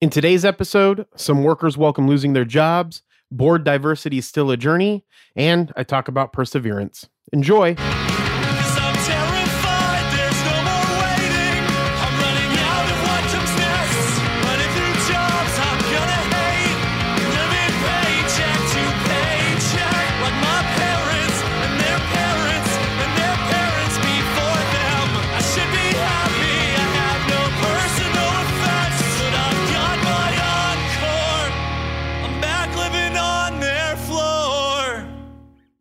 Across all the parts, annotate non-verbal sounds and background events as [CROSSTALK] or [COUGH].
In today's episode, some workers welcome losing their jobs, board diversity is still a journey, and I talk about perseverance. Enjoy.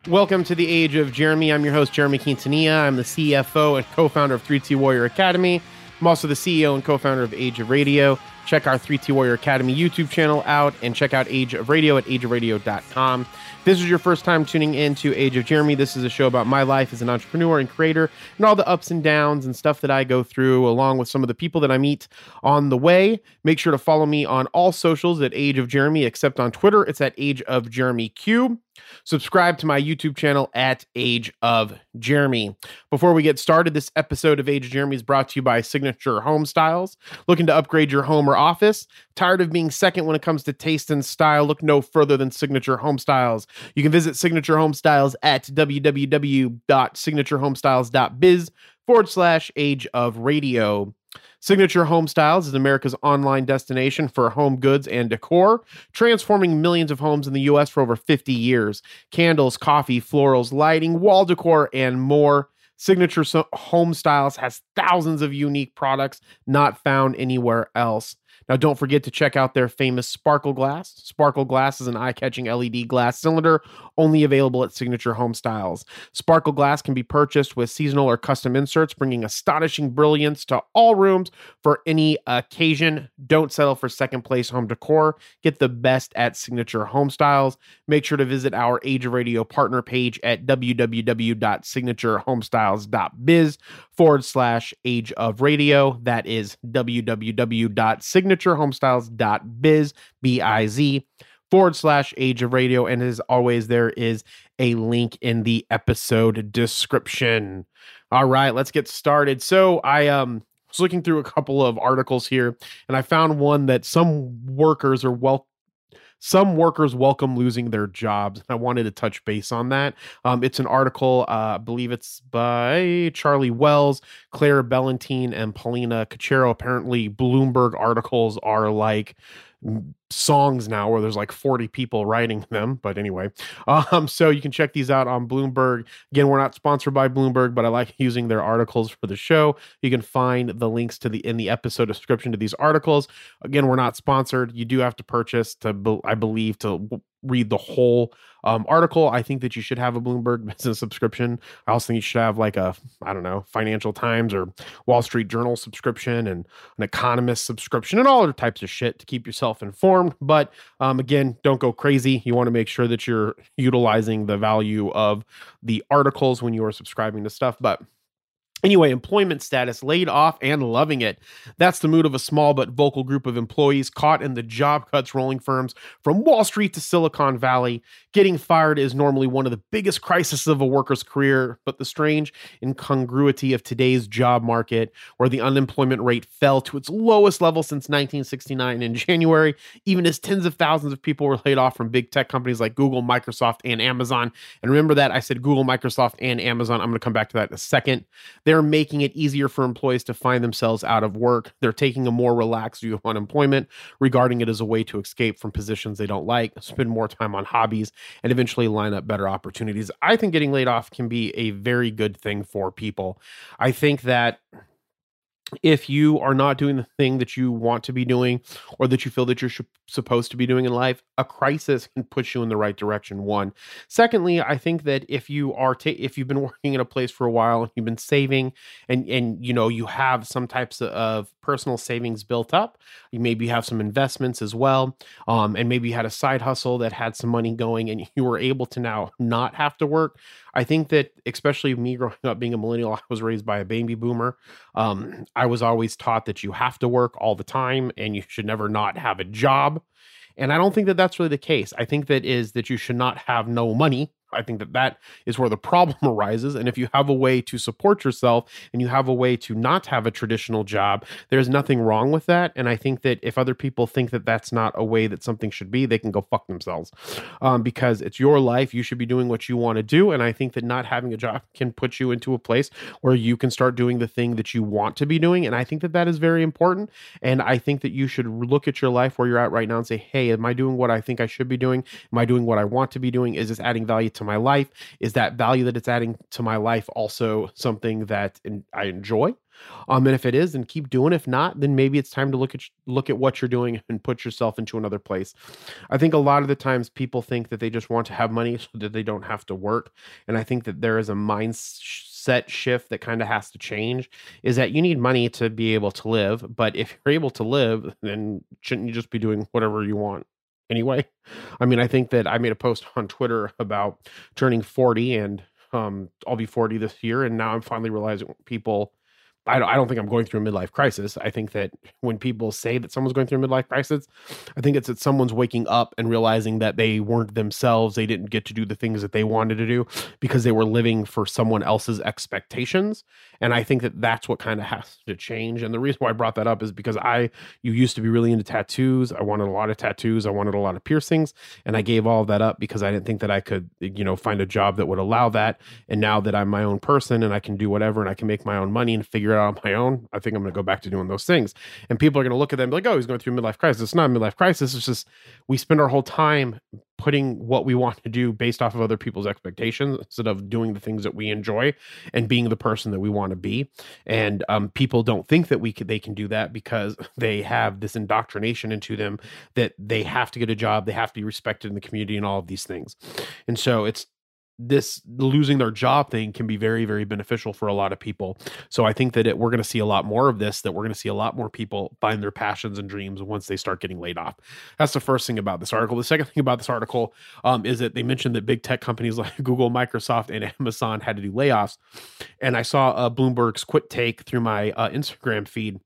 Welcome to the Age of Jeremy. I'm your host, Jeremy Quintanilla. I'm the CFO and co founder of 3T Warrior Academy. I'm also the CEO and co founder of Age of Radio. Check our 3T Warrior Academy YouTube channel out and check out Age of Radio at ageofradio.com. If this is your first time tuning in to Age of Jeremy, this is a show about my life as an entrepreneur and creator and all the ups and downs and stuff that I go through, along with some of the people that I meet on the way. Make sure to follow me on all socials at Age of Jeremy, except on Twitter. It's at Age of Jeremy Q. Subscribe to my YouTube channel at Age of Jeremy. Before we get started, this episode of Age of Jeremy is brought to you by Signature Home Styles. Looking to upgrade your home or office? Tired of being second when it comes to taste and style? Look no further than Signature Home Styles. You can visit Signature Home Styles at www.signaturehomestyles.biz forward slash age of radio. Signature Home Styles is America's online destination for home goods and decor, transforming millions of homes in the U.S. for over 50 years. Candles, coffee, florals, lighting, wall decor, and more. Signature So- Home Styles has thousands of unique products not found anywhere else. Now, don't forget to check out their famous Sparkle Glass. Sparkle Glass is an eye catching LED glass cylinder only available at Signature Home Styles. Sparkle Glass can be purchased with seasonal or custom inserts, bringing astonishing brilliance to all rooms for any occasion. Don't settle for second place home decor. Get the best at Signature Home Styles. Make sure to visit our Age of Radio partner page at www.signaturehomestyles.biz forward slash age of radio. That is www.signaturehomestyles.biz, B I Z, forward slash age of radio. And as always, there is a link in the episode description. All right, let's get started. So I um was looking through a couple of articles here, and I found one that some workers are well some workers welcome losing their jobs. I wanted to touch base on that. Um, it's an article, uh, I believe it's by Charlie Wells, Claire Ballentine, and Paulina Cachero. Apparently, Bloomberg articles are like songs now where there's like 40 people writing them but anyway [LAUGHS] um so you can check these out on bloomberg. Again we're not sponsored by bloomberg but i like using their articles for the show. You can find the links to the in the episode description to these articles. Again we're not sponsored. You do have to purchase to i believe to read the whole um, article. I think that you should have a bloomberg [LAUGHS] business subscription. I also think you should have like a i don't know financial times or wall street journal subscription and an economist subscription and all other types of shit to keep yourself informed. But um, again don't go crazy. You want to make sure that you're utilizing the value of the articles when you are subscribing to stuff. But Anyway, employment status laid off and loving it. That's the mood of a small but vocal group of employees caught in the job cuts rolling firms from Wall Street to Silicon Valley. Getting fired is normally one of the biggest crises of a worker's career, but the strange incongruity of today's job market, where the unemployment rate fell to its lowest level since 1969 in [LAUGHS] January, even as tens of thousands of people were laid off from big tech companies like Google, Microsoft, and Amazon. And remember that I said Google, Microsoft, and Amazon. I'm going to come back to that in a second they're making it easier for employees to find themselves out of work. They're taking a more relaxed view of unemployment, regarding it as a way to escape from positions they don't like, spend more time on hobbies, and eventually line up better opportunities. I think getting laid off can be a very good thing for people. I think that if you are not doing the thing that you want to be doing or that you feel that you're sh- supposed to be doing in life a crisis can push you in the right direction one. Secondly i think that if you are ta- if you've been [LAUGHS] working in a place for a while and you've been saving and and you know you have some types of personal savings built up you maybe have some investments as well um, and maybe you had a side hustle that had some money going and you were able to now not have to work i think that especially me growing up being a millennial [LAUGHS] i was raised by a baby boomer um, I was always taught that you have to work all the time and you should never not have a job. And I don't think that that's really the case. I think that is that you should not have no money I think that that is where the problem [LAUGHS] arises. And if you have a way to support yourself and you have a way to not have a traditional job, there's nothing wrong with that. And I think that if other people think that that's not a way that something should be, they can go fuck themselves um, because it's your life. You should be doing what you want to do. And I think that not having a job [LAUGHS] can put you into a place where you can start doing the thing that you want to be doing. And I think that that is very important. And I think that you should look at your life where you're at right now and say, hey, am I doing what I think I should be doing? Am I doing what I want to be doing? Is this adding value to my life? Is that value that it's adding to my life also something that in, I enjoy? Um, and if it is, then keep doing. If not, then maybe it's time to look at look at what you're doing and put yourself into another place. I think a lot of the times people think that they just want to have money [LAUGHS] so that they don't have to work, and I think that there is a mindset shift that kind of has to change. Is that you need money to be able to live, but if you're able to live, then shouldn't you just be doing whatever you want? Anyway. I mean, I think that I made a post on Twitter about turning 40 and um, I'll be 40 this year. And now I'm finally realizing people I don't, I don't think I'm going through a midlife crisis. I think that when people say that someone's going through a midlife crisis, I think it's that someone's waking up and realizing that they weren't themselves. They didn't get to do the things that they wanted to do because they were living for someone else's expectations. And I think that that's what kind of has to change. And the reason why I brought that up is because I, you used to be really into tattoos. I wanted a lot of tattoos. I wanted a lot of piercings. And I gave all of that up because I didn't think that I could, you know, find a job that would allow that. And now that I'm my own person and I can do whatever and I can make my own money and figure it out on my own, I think I'm going to go back to doing those things. And people are going to look at them like, oh, he's going through a midlife crisis. It's not a midlife crisis. It's just we spend our whole time putting what we want to do based off of other people's expectations instead of doing the things that we enjoy and being the person that we want to be. And um, people don't think that we could, they can do that because [LAUGHS] they have this indoctrination into them that they have to get a job, they have to be respected in the community, and all of these things. And so it's this losing their job thing can be very very beneficial for a lot of people. So i think that it, we're going to see a lot more of this that we're going to see a lot more people find their passions and dreams once they start getting laid off. That's the first thing about this article. The second thing about this article um, is that they mentioned that big tech companies [LAUGHS] like google microsoft and amazon had to do layoffs. And i saw uh, bloomberg's Quicktake through my uh, instagram feed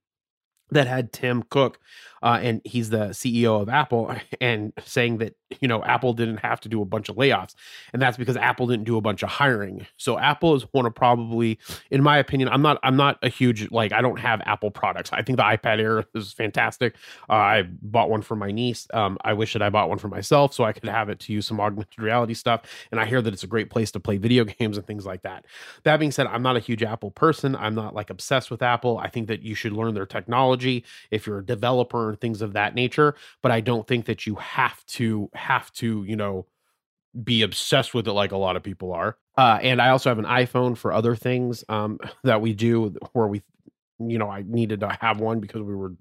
that had tim cook uh, and he's the CEO of Apple, [LAUGHS] and saying that you know Apple didn't have to do a bunch of layoffs, and that's because Apple didn't do a bunch of hiring. So Apple is one of probably, in my opinion, I'm not I'm not a huge like I don't have Apple products. I think the iPad Air is fantastic. Uh, I bought one for my niece. Um, I wish that I bought one for myself so I could have it to use some augmented reality stuff. And I hear that it's a great place to play video [LAUGHS] games and things like that. That being said, I'm not a huge Apple person. I'm not like obsessed with Apple. I think that you should learn their technology if you're a developer things of that nature. But I don't think that you have to have to, you know, be obsessed with it like a lot of people are. Uh, and I also have an iPhone for other things um, [LAUGHS] that we do where we, you know, I needed to have one because we were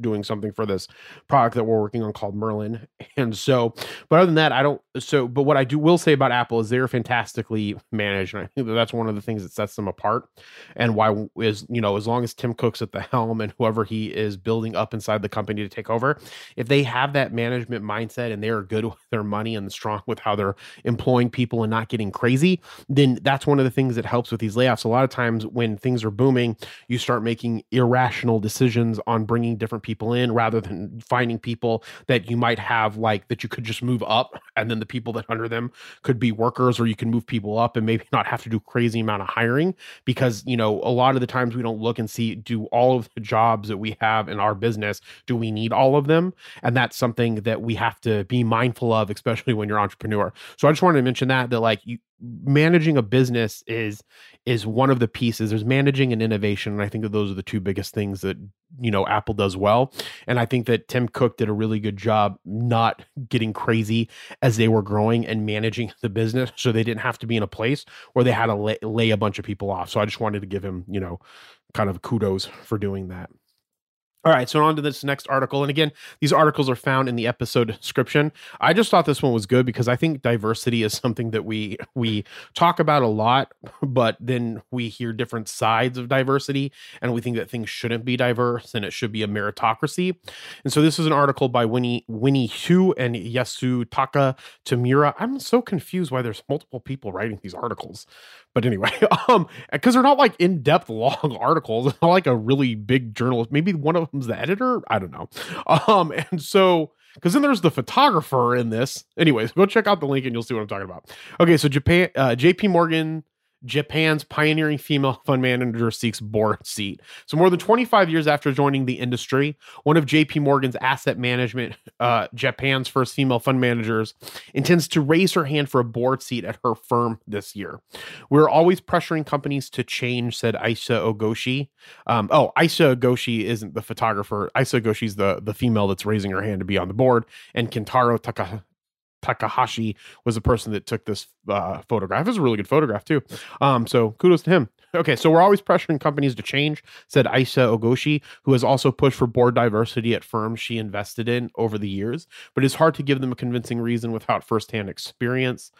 doing something for this product that we're working on called Merlin. [LAUGHS] And so, but other than that, I don't. So, but what I do will say about Apple is they're fantastically managed, and I think that that's one of the things that sets them apart. And why is you know as long as Tim Cook's at the helm and whoever he is building up inside the company to take over, if they have that management mindset and they are good [LAUGHS] with their money and strong with how they're employing people and not getting crazy, then that's one of the things that helps with these layoffs. A lot of times when things are booming, you start making irrational decisions on bringing different people in rather than finding people that you might have like that you could just move up and then the people that under them could be workers or you can move people up and maybe [LAUGHS] not have to do crazy amount of hiring because you know a lot of the times we don't look and see do all of the jobs that we have in our business do we need all of them? And that's something that we have to be mindful of especially when you're entrepreneur. So i just wanted to mention that that like you managing a business is is one of the pieces. There's managing and innovation and i think that those are the two biggest things that you know apple does well and i think that tim cook did a really good job not getting crazy as they were growing and managing [LAUGHS] the business so they didn't have to be in a place where they had to lay, lay a bunch of people off. So i just wanted to give him you know kind of kudos for doing that all right, so on to this next article. And again, these articles are found in the episode description. I just thought this one was good because I think diversity is something that we we talk about a lot, but then we hear different sides of diversity and we think that things shouldn't be diverse and it should be a meritocracy. And so this is an article by Winnie Winnie Hu and Yasutaka Tamura. I'm so confused why there's multiple people writing these articles. But anyway, [LAUGHS] um because they're not like in-depth long [LAUGHS] articles, they're like a really big journalist. Maybe one of them's the editor. I don't know. [LAUGHS] Um, and so because then there's the photographer in this. Anyways, go check out the link and you'll see what I'm talking about. Okay, so Japan, uh, JP Morgan Japan's pioneering female [LAUGHS] fund manager seeks board seat. So, more than 25 years after joining the industry, one of JP Morgan's asset management, uh, Japan's first female fund managers, intends to raise her hand for a board seat at her firm this year. We're always pressuring companies to change, said Aisha Ogoshi. Um, oh, Aisha Ogoshi isn't the photographer. Aisha Ogoshi's the, the female that's raising her hand to be on the board. And Kentaro Taka, Takahashi was the person that took this uh, photograph. It's a really good photograph too. Um, so kudos to him. Okay, so we're always pressuring companies to change, said Aisha Ogoshi, who has also pushed for board diversity at firms she invested in over the years, but it's hard to give them a convincing reason without firsthand experience.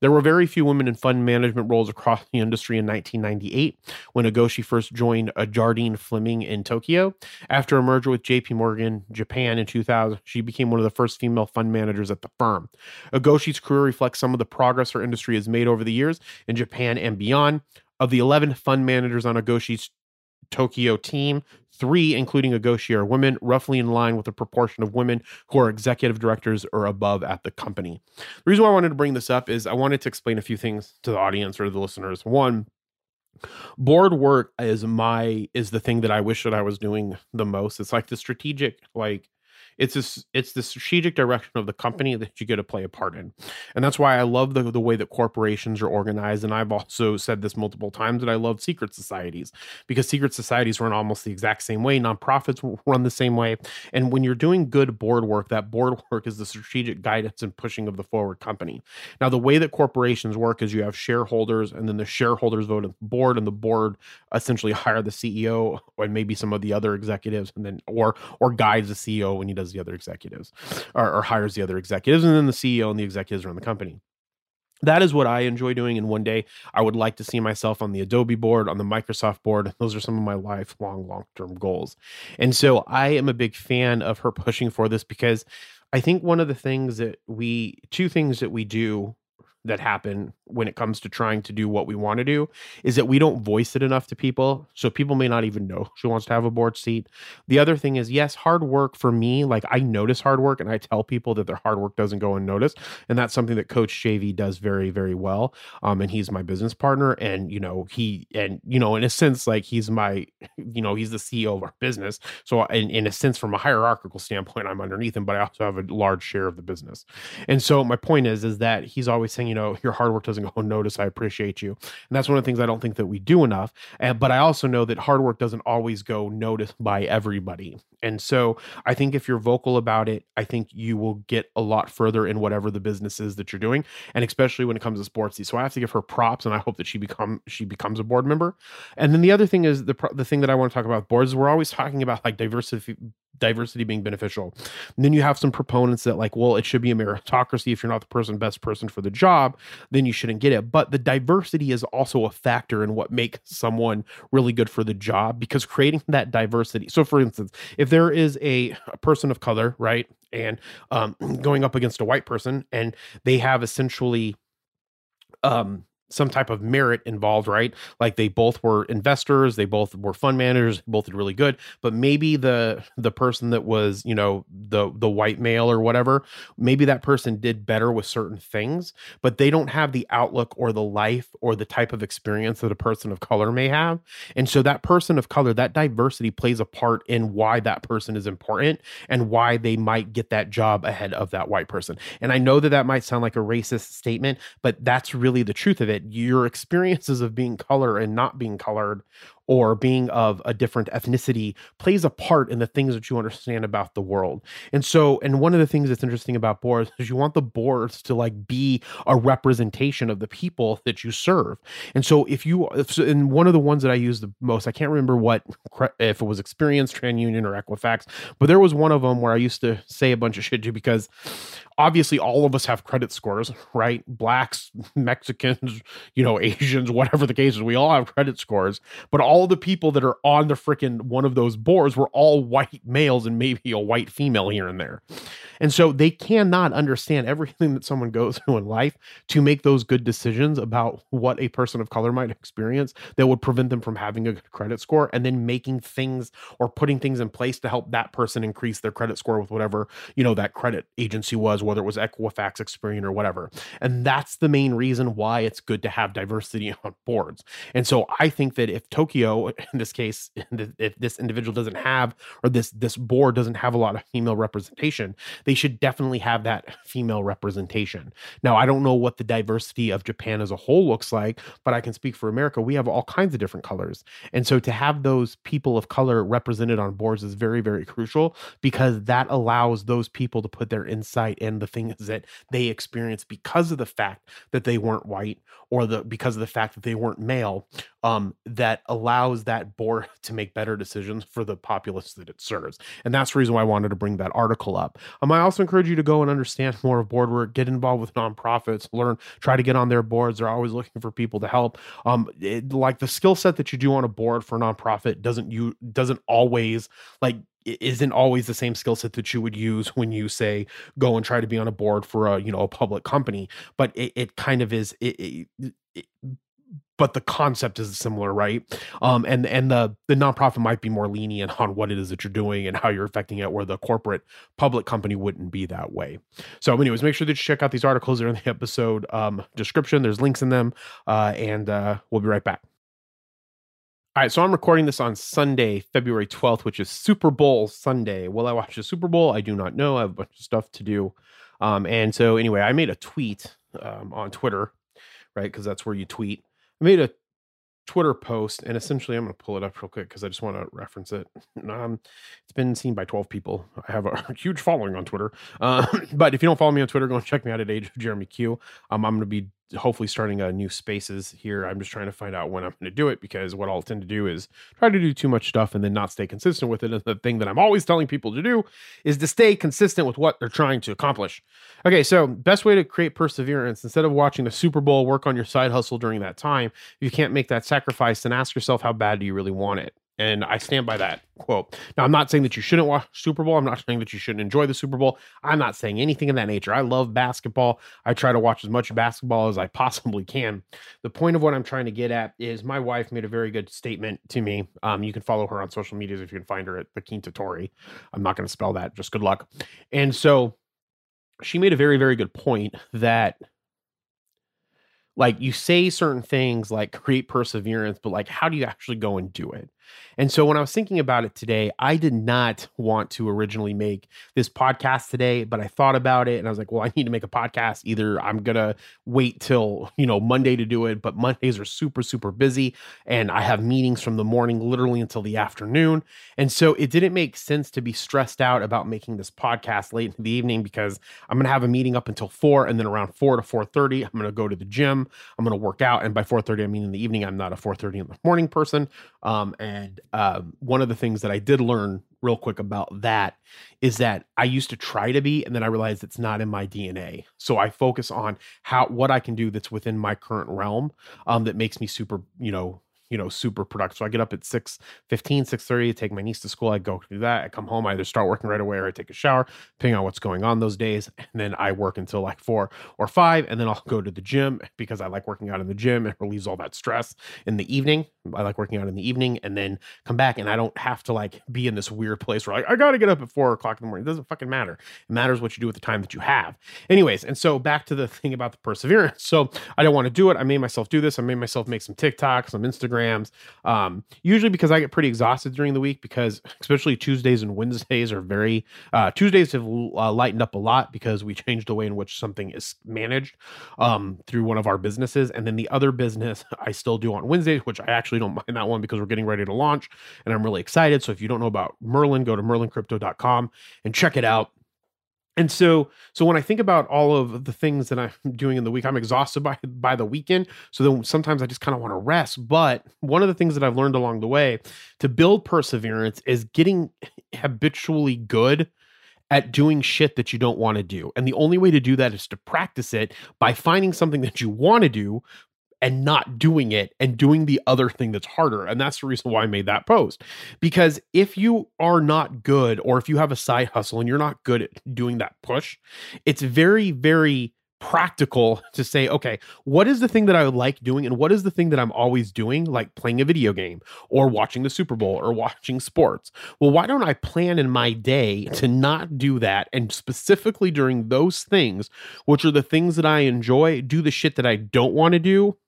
There were very few women in fund management roles across the industry in 1998 when Ogoshi first joined a Jardine Fleming in Tokyo. After a merger with JP Morgan Japan in 2000, she became one of the first female fund managers at the firm. Ogoshi's career reflects some of the progress her industry has made over the years in Japan and beyond. Of the 11 fund managers on Ogoshi's Tokyo team, three, including Ogoshi, are women, roughly in line with the proportion of women who are executive directors or above at the company. The reason why I wanted to bring this up is I wanted to explain a few things to the audience or the listeners. One, board work is my is the thing that I wish that I was doing the most. It's like the strategic like it's this it's the strategic direction of the company that you get to play a part in. And that's why i love the, the way that corporations are organized. And i've also said this multiple times that i love secret societies because secret societies run almost the exact same way. Nonprofits run the same way. And when you're doing good board work that board [LAUGHS] work is the strategic guidance and pushing of the forward company. Now the way that corporations work is you have shareholders and then the shareholders vote on the board and the board essentially hire the ceo and maybe some of the other executives and then or or guides the ceo when he does the other executives or, or hires the other executives and then the ceo and the executives run the company that is what I enjoy doing. And one day I would like to see myself on the Adobe board, on the Microsoft board. Those are some of my lifelong, long term goals. And so I am a big fan of her pushing for this because I think one of the things that we, two things that we do that happen when it comes to trying to do what we want to do is that we don't voice it enough to people. So people may not even know she wants to have a board seat. The other thing is, yes, hard work for me, like I notice hard work and I tell people that their hard work doesn't go unnoticed. And that's something that Coach JV does very, very well. Um, and he's my business partner. And, you know, he, and, you know, in a sense, like he's my, you know, he's the CEO of our business. So, in, in a sense, from a hierarchical standpoint, I'm underneath him, but I also have a large share of the business. And so my point is, is that he's always saying, you know, your hard work doesn't go unnoticed. I appreciate you. And that's one of the things I don't think that we do enough. And, but I also know that hard work doesn't always go noticed by everybody. And so I think if you're vocal about it, I think you will get a lot further in whatever the business is that you're doing. And especially when it comes to sports. So I have to give her props and I hope that she become she becomes a board member. And then the other thing is the the thing that I want to talk about boards we're always talking about like diversity diversity being beneficial. And then you have some proponents that like, well, it should be a meritocracy. If you're not the person best person for the job, then you shouldn't get it. But the diversity is also a factor in what makes someone really good for the job because creating that diversity. So for instance, if there is a, a person of color, right, and um, [CLEARS THROAT] going up against a white person, and they have essentially um some type of merit involved, right? Like they both were investors, they both were fund managers, both did really good, but maybe the the person that was, you know, the the white male or whatever, maybe that person did better with certain things, but they don't have the outlook or the life or the type of experience that a person of color may have. And so that person of color, that diversity plays a part in why that person is important and why they might get that job ahead of that white person. And I know that that might sound like a racist statement, but that's really the truth of it. Your experiences of being color and not being colored or being of a different ethnicity plays a part in the things that you understand about the world. And so, and one of the things that's interesting about boards is you want the boards to like be a representation of the people that you serve. And so, if you, if, and one of the ones that I use the most, I can't remember what, if it was Experian, TransUnion, or Equifax, but there was one of them where I used to say a bunch of shit to because obviously all of us have credit scores, right? Blacks, Mexicans, you know, Asians, whatever the case is, we all have credit scores. But all the people that are on the freaking one of those boards were all white males and maybe a white female here and there. And so they cannot understand everything that someone goes [LAUGHS] through in life to make those good decisions about what a person of color might experience that would prevent them from having a good credit score and then making things or putting things in place to help that person increase their credit score with whatever, you know, that credit agency was, whether it was Equifax, Experian, or whatever. And that's the main reason why it's good to have diversity [LAUGHS] on boards. And so I think that if Tokyo, [LAUGHS] in this case, if this individual doesn't have or this this board doesn't have a lot of female representation, they should definitely have that [LAUGHS] female representation. Now, I don't know what the diversity of Japan as a whole looks like, but I can speak for America. We have all kinds of different colors. And so to have those people of color represented on boards is very, very crucial because that allows those people to put their insight and the things [LAUGHS] that they experience because of the fact that they weren't white or the because of the fact that they weren't male um, that allows that board [LAUGHS] to make better decisions for the populace that it serves. And that's the reason why I wanted to bring that article up. Um, I also encourage you to go and understand [LAUGHS] more of board work, get involved with nonprofits, learn, try to get on their boards. They're always looking for people to help. Um, it, like the skill set that you do on a board for a nonprofit doesn't you doesn't always like isn't always the same skill set that you would use when you say go and try to be on a board for a you know a public company but it, it kind of is it, it, but the concept is similar, right? Um, and and the the nonprofit might be more lenient on what it is that you're doing and how you're affecting it, where the corporate public company wouldn't be that way. So, anyways, make sure that you check out these articles. They're in the episode um, description. There's links in them, uh, and uh, we'll be right back. All right, so I'm recording this on Sunday, February 12th, which is Super Bowl Sunday. Will I watch the Super Bowl? I do not know. I have a bunch of stuff to do. Um, and so, anyway, I made a tweet um, on Twitter, right? Because that's where you tweet. I made a Twitter post, and essentially, I'm going to pull it up real quick because I just want to reference it. [LAUGHS] Um, it's been seen by 12 people. I have a [LAUGHS] huge following on Twitter. Uh, [LAUGHS] but if you don't follow me on Twitter, go and check me out at Age of Jeremy Q. Um, I'm going to be hopefully starting a new spaces here. I'm just trying to find out when I'm going to do it because what I'll tend to do is try to do too much stuff and then not stay consistent with it. And the thing that I'm always telling people to do is to stay consistent with what they're trying to accomplish. Okay, so best way to create perseverance instead of watching the Super Bowl, work on your side hustle during that time. If you can't make that sacrifice, then ask yourself how bad do you really want it? And I stand by that quote. Now, I'm not saying that you shouldn't watch Super Bowl. I'm not saying that you shouldn't enjoy the Super Bowl. I'm not saying anything of that nature. I love basketball. I try to watch as much basketball as I possibly can. The point of what I'm trying to get at is my wife made a very good statement to me. Um, you can follow her on social medias if you can find her at the Quinta Tori. I'm not going to spell that. Just good luck. And so she made a very, very good point that like you say certain things like create perseverance, but like how do you actually go and do it? And so when I was thinking about it today, I did not want to originally make this podcast today, but I thought about it and I was like, well, I need to make a podcast. Either I'm going to wait till, you know, Monday to do it, but Mondays are super, super busy and I have meetings from the morning literally until the afternoon. And so it didn't make sense to be stressed out about making this podcast late in the evening because I'm going to have a meeting up until 4 and then around 4 to 4:30, I'm going to go to the gym. I'm going to work out and by 4:30 I mean in the evening. I'm not a 4:30 in the morning person. Um, and um, one of the things that I did learn real quick about that is that I used to try to be, and then I realized it's not in my DNA. So I focus on how what I can do that's within my current realm um, that makes me super, you know, you know, super productive. So I get up at 6 15, 6 30, take my niece to school. I go do that. I come home, I either start working right away or I take a shower, depending on what's going on those days. And then I work until like four or five, and then I'll go to the gym because I like working out in the gym. It relieves all that stress in the evening. I like working out in the evening and then come back and I don't have to like be in this weird place where like I gotta get up at four o'clock in the morning. It doesn't fucking matter. It matters what you do with the time that you have. Anyways, and so back to the [LAUGHS] thing about the perseverance. So I don't want to do it. I made myself do this. I made myself make some TikToks, some Instagrams. Um, usually because I get pretty exhausted during the week because especially Tuesdays and Wednesdays are very uh, Tuesdays have uh, lightened up a lot because we changed the way in which something is managed um, through one of our businesses, and then the other business I still do on Wednesdays, which I actually don't [LAUGHS] mind that one because we're getting ready to launch, and I'm really excited. So if you don't know about Merlin, go to merlincrypto.com and check it out and so so when i think about all of the things that i'm [LAUGHS] doing in the week i'm exhausted by by the weekend. So then sometimes i just kind of want to rest. But one of the things that i've learned along the way to build perseverance is getting [LAUGHS] habitually good at doing shit that you don't want to do. And the only way to do that is to practice it by finding something that you want to do and not doing it and doing the other thing that's harder. And that's the reason why I made that post. Because if you are not good, or if you have a side hustle and you're not good at doing that push, it's very, very practical to say, okay, what is the thing that I like doing and what is the thing that I'm always doing, like playing a video game or watching the Super Bowl or watching sports? Well, why don't I plan in my day to not do that and specifically during those things, which are the things that I enjoy, do the shit that I don't want to do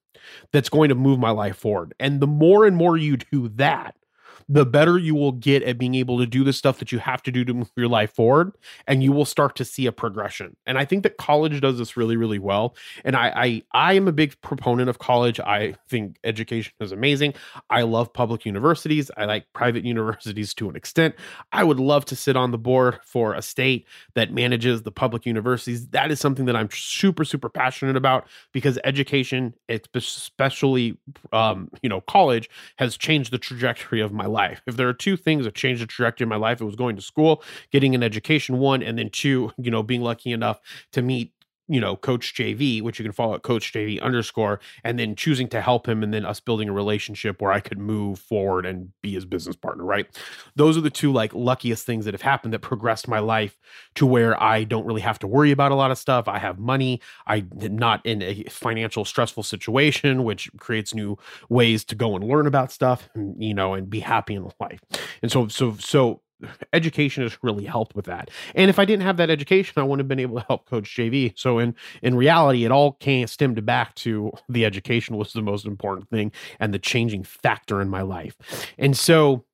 that's going to move my life forward. And the more and more you do that, the better you will get at being able to do the stuff that you have to do to move your life forward and you will start to see a progression. And i think that college does this really really well. And i i, I am a big proponent of college. I think education is amazing. I love public universities. I like private [LAUGHS] universities to an extent. I would love to sit on the board for a state that manages the public universities. That is something that i'm super super passionate about because education especially um, you know college has changed the trajectory of my life. If there are two things that changed the trajectory of my life, it was going to school, getting an education, one, and then two, [LAUGHS] you know, being lucky enough to meet you know, Coach JV, which you can follow at Coach JV underscore, and then choosing to help him and then us building a relationship where I could move forward and be his business partner, right? Those are the two like luckiest things that have happened that progressed my life to where I don't really have to worry about a lot of stuff. I have money. I'm not in a financial stressful situation, which creates new ways to go and learn about stuff, you know, and be happy in life. And so, so, so education has really helped with that. And if I didn't have that education, I wouldn't have been able to help coach JV. So in in reality, it all came stemmed back to the education was the most important thing and the changing factor in my life. And so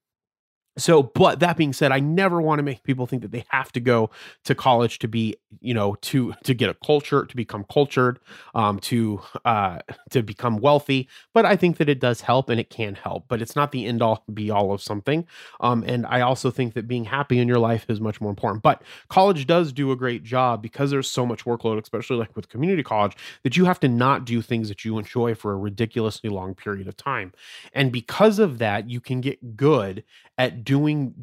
so but that being said i never want to make people think that they have to go to college to be you know to to get a culture to become cultured um to uh to become wealthy. But i think that it does help and it can help but it's not the end all be all of something. Um and i also think that being happy in your life is much more important. But college does do a great job because there's so much workload especially like with community college that you have to not do things that you enjoy for a ridiculously long period of time. And because of that you can get good at doing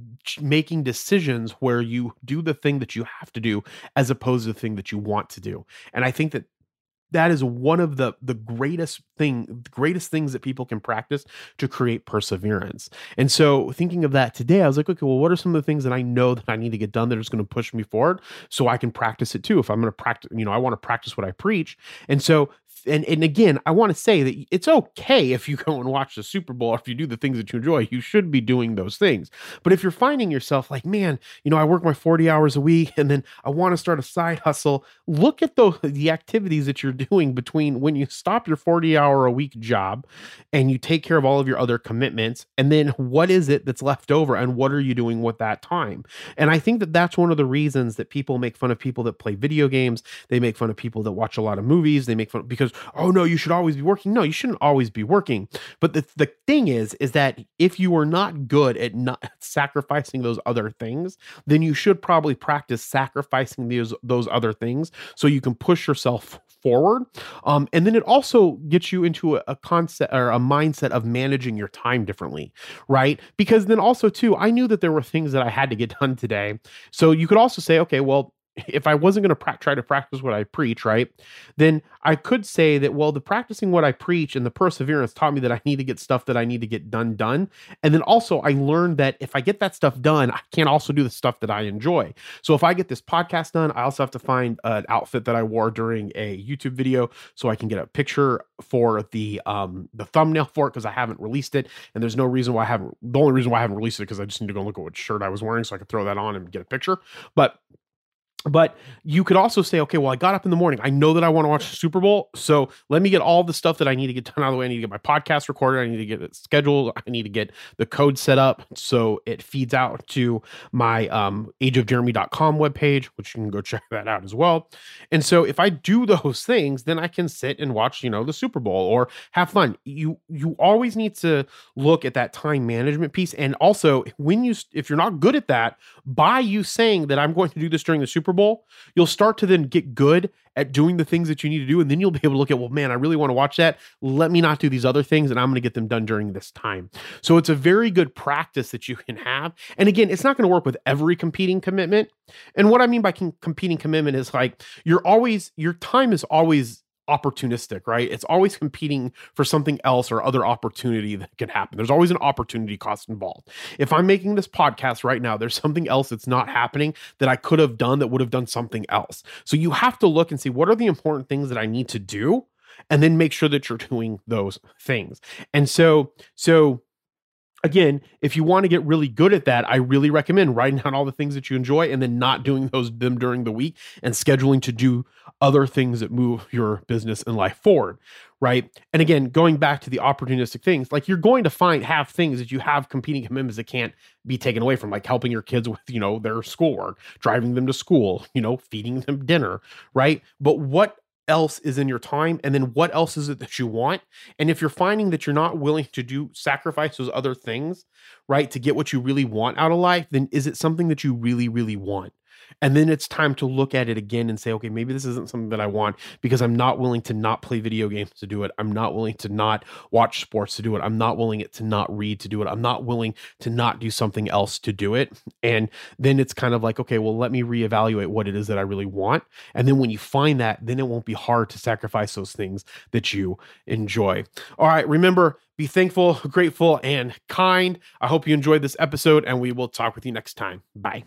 making decisions where you do the thing that you have to do as opposed to the thing that you want to do and i think that that is one of the the greatest thing greatest things that people can practice to create perseverance and so thinking of that today i was like okay well what are some of the things that i know that i need to get done that is going to push me forward so i can practice it too if i'm going to practice you know i want to practice what i preach and so and and again, I want to say that it's okay if you [LAUGHS] go and watch the Super Bowl, if you do the things that you enjoy, you should be doing those things. But if you're finding yourself like, man, you know, I work my 40 hours a week [LAUGHS] and then I want to start a side hustle, look at the [LAUGHS] the activities that you're doing between when you stop your 40 hour a week job and you take care of all of your other commitments and then what is it that's left over and what are you doing with that time? And I think that that's one of the reasons that people make fun of people that play video games, they make fun of people that watch a lot of movies, they make fun because oh no you should always be working. No you shouldn't always be working. But the, the thing is is that if you are not good at not [LAUGHS] sacrificing those other things then you should probably practice sacrificing those those other things so you can push yourself forward. Um, and then it also gets you into a, a concept or a mindset of managing your time differently right? Because then also too i knew that there were things that i had to get done today. So you could also say okay well if I wasn't going to pra- try to practice what I preach, right, then I could say that, well, the practicing what I preach and the perseverance taught me that I need to get stuff that I need to get done, done. And then also, I learned that if I get that stuff done, I can also do the stuff that I enjoy. So if I get this podcast done, I also have to find an outfit that I wore during a YouTube video so I can get a picture for the um the thumbnail for it because I haven't released it. And there's no reason why I haven't the only reason why I haven't released it because I just need to go look at what shirt I was wearing so I could throw that on and get a picture. But but you could also say, okay, well, I got up in the morning. I know that I want to watch the Super Bowl. So let me get all the stuff that I need to get [LAUGHS] done out of the way. I need to get my podcast recorded. I need to get it scheduled. I need to get the code set up so it feeds out to my um, ageofjeremy.com webpage, which you can go [LAUGHS] check that out as well. And so if I do those [LAUGHS] things, then I can sit and watch, you know, the Super Bowl or have fun. You you always need to look at that time management piece. And also when you if you're not good at that, by you saying that I'm going to do this during the Super Bowl, you'll start to then get good at doing the things that you need to do. And then you'll be able to look at, well, man, I really want to watch that. Let me not do these other things and I'm going to get them done during this time. So it's a very good practice that you can have. And again, it's not going to work with every competing commitment. And what I mean by com- competing commitment is like you're always, your time is always opportunistic, right? It's always competing for something else or other opportunity that can happen. There's always an opportunity cost involved. If I'm making this podcast right now, there's something else that's not happening that I could have done that would have done something else. So you have to look and see what are the important things that I need to do and then make sure that you're doing those things. And so so again, if you want to get really good at that, I really recommend writing down all the things that you enjoy and then not doing those them during the week and scheduling to do other things that move your business and life forward, right? And again, going back to the opportunistic things, like you're going to find have things that you have competing commitments that can't be taken away from, like helping your kids with, you know, their schoolwork, driving them to school, you know, feeding them dinner, right? But what else is in your time and then what else is it that you want? And if you're finding that you're not willing to do sacrifice those other things right to get what you really want out of life then is it something that you really really want and then it's time to look at it again and say okay maybe this isn't something that i want because i'm not willing to not play video games to do it. I'm not willing to not watch sports to do it. I'm not willing to not read to do it. I'm not willing to not do something else to do it. And then it's kind of like okay well let me reevaluate what it is that i really want. And then when you find that then it won't be hard to sacrifice those things that you enjoy. All right remember be thankful grateful and kind. I hope you enjoyed this episode and we will talk with you next time. Bye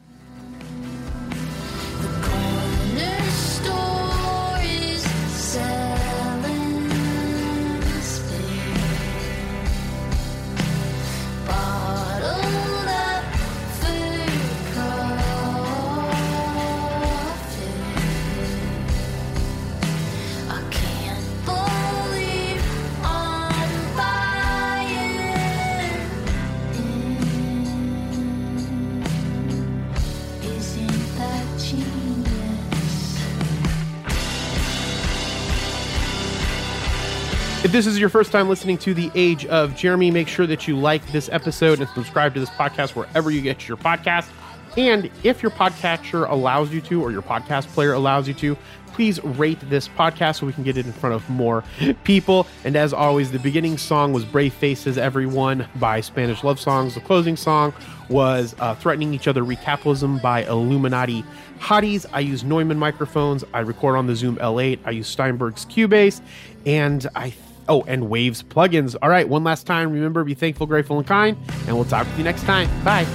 If this is your first time listening to The Age of Jeremy, make sure that you like this episode and subscribe to this podcast wherever you get your podcast. And if your podcatcher allows you to, or your podcast player allows you to, please rate this podcast so we can get it in front of more people. And as always, the beginning song was Brave Faces Everyone by Spanish Love Songs. The closing song was uh, Threatening Each Other re: Capitalism by Illuminati Hotties. I use Neumann microphones. I record on the Zoom L8. I use Steinberg's Cubase. And I Oh, and Waves plugins. All right, one last time. Remember, be thankful, grateful, and kind. And we'll talk with you next time. Bye.